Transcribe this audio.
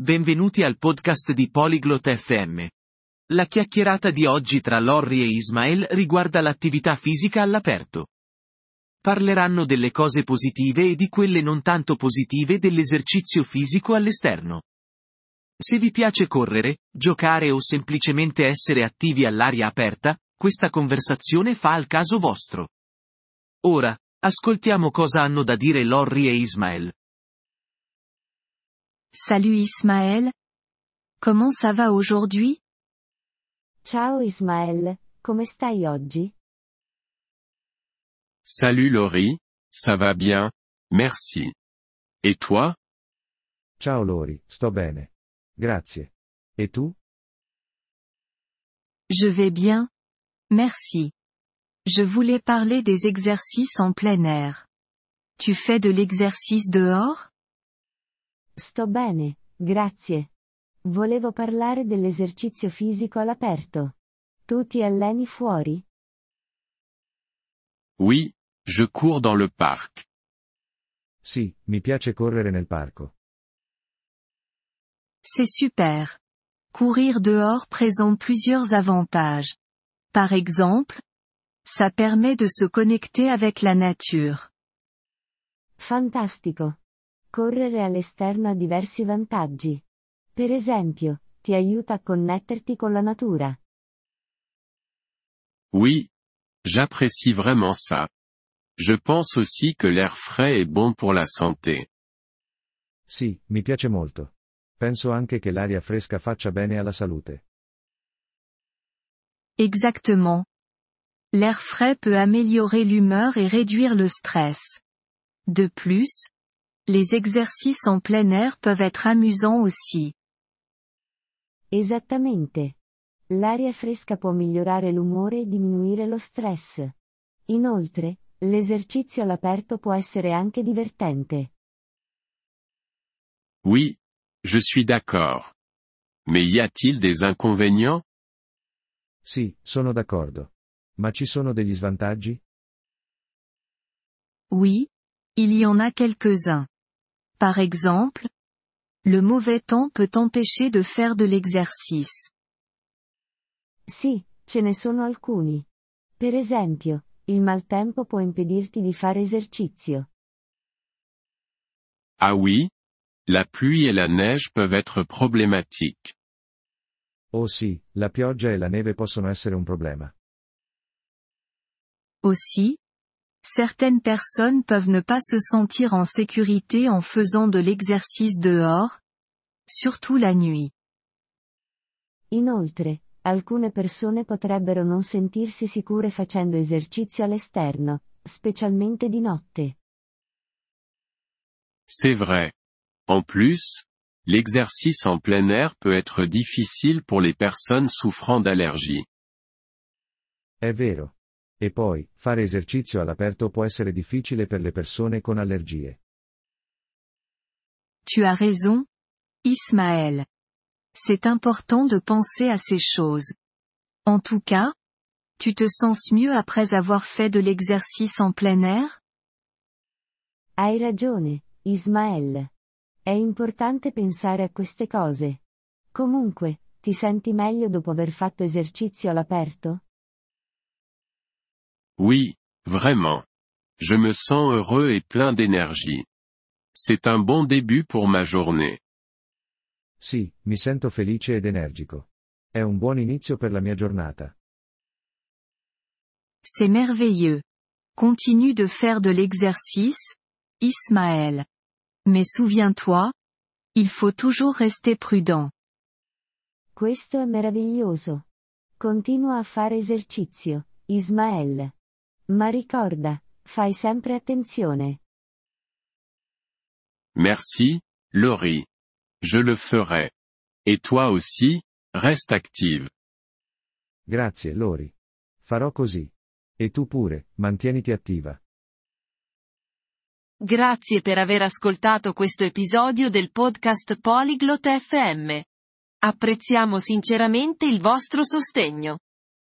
Benvenuti al podcast di Polyglot FM. La chiacchierata di oggi tra Lorry e Ismael riguarda l'attività fisica all'aperto. Parleranno delle cose positive e di quelle non tanto positive dell'esercizio fisico all'esterno. Se vi piace correre, giocare o semplicemente essere attivi all'aria aperta, questa conversazione fa al caso vostro. Ora, ascoltiamo cosa hanno da dire Lorry e Ismael. Salut Ismaël. Comment ça va aujourd'hui? Ciao Ismael, come stai oggi? Salut Laurie, ça va bien, merci. Et toi? Ciao Lori, sto bene. Grazie. E tu? Je vais bien. Merci. Je voulais parler des exercices en plein air. Tu fais de l'exercice dehors? Sto bene, grazie. Volevo parlare dell'esercizio fisico all'aperto. Tu ti alleni fuori? Oui, je cours dans le parc. Sì, mi piace correre nel parco. C'est super. Courir dehors présente plusieurs avantages. Par exemple, ça permet de se connecter avec la nature. Fantastico. Correre all'esterno ha diversi vantaggi. Per esempio, ti aiuta a connetterti con la natura. Oui. J'apprécie vraiment ça. Je pense aussi que l'air frais est bon pour la santé. Sì, mi piace molto. Penso anche che l'aria fresca faccia bene alla salute. Exactement. L'air frais peut améliorer l'humeur et réduire le stress. De plus, les exercices en plein air peuvent être amusants aussi. Esattamente. L'aria fresca può migliorare l'umore e diminuire lo stress. Inoltre, l'esercizio all'aperto può essere anche divertente. Oui. Je suis d'accord. Mais y a-t-il des inconvénients? Sì, sono d'accordo. Ma ci sono degli svantaggi? Oui, il y en a quelques-uns. Par exemple, le mauvais temps peut empêcher de faire de l'exercice. Sì, ce ne sono alcuni. Per esempio, il maltempo può impedirti di fare esercizio. Ah oui? La pluie et la neige peuvent être problématiques. Oh sì, la pioggia e la neve possono essere un problema. Aussi, certaines personnes peuvent ne pas se sentir en sécurité en faisant de l'exercice dehors, surtout la nuit. Inoltre, alcune persone potrebbero non sentirsi sicure facendo esercizio all'esterno, specialmente di notte. C'est vrai. En plus, l'exercice en plein air peut être difficile pour les personnes souffrant d'allergies. È vero. E poi, fare esercizio all'aperto può essere difficile per le persone con allergie. Tu as raison, Ismaël. C'est important de penser à ces choses. En tout cas, tu te sens mieux après avoir fait de l'exercice en plein air? Hai ragione, Ismael. È importante pensare a queste cose. Comunque, ti senti meglio dopo aver fatto esercizio all'aperto? Oui, vraiment. Je me sens heureux et plein d'énergie. C'est un bon début pour ma journée. Sì, mi sento felice ed energico. È un buon inizio per la mia giornata. C'est merveilleux. Continue de faire de l'exercice, Ismaël. Mais souviens-toi, il faut toujours rester prudent. Questo è meraviglioso. Continua a fare esercizio, Ismael. Ma ricorda, fai sempre attenzione. Merci, Laurie. Je le ferai. Et toi aussi, reste active. Grazie, Lori. Farò così. E tu pure, mantieniti attiva. Grazie per aver ascoltato questo episodio del podcast Polyglot FM. Apprezziamo sinceramente il vostro sostegno.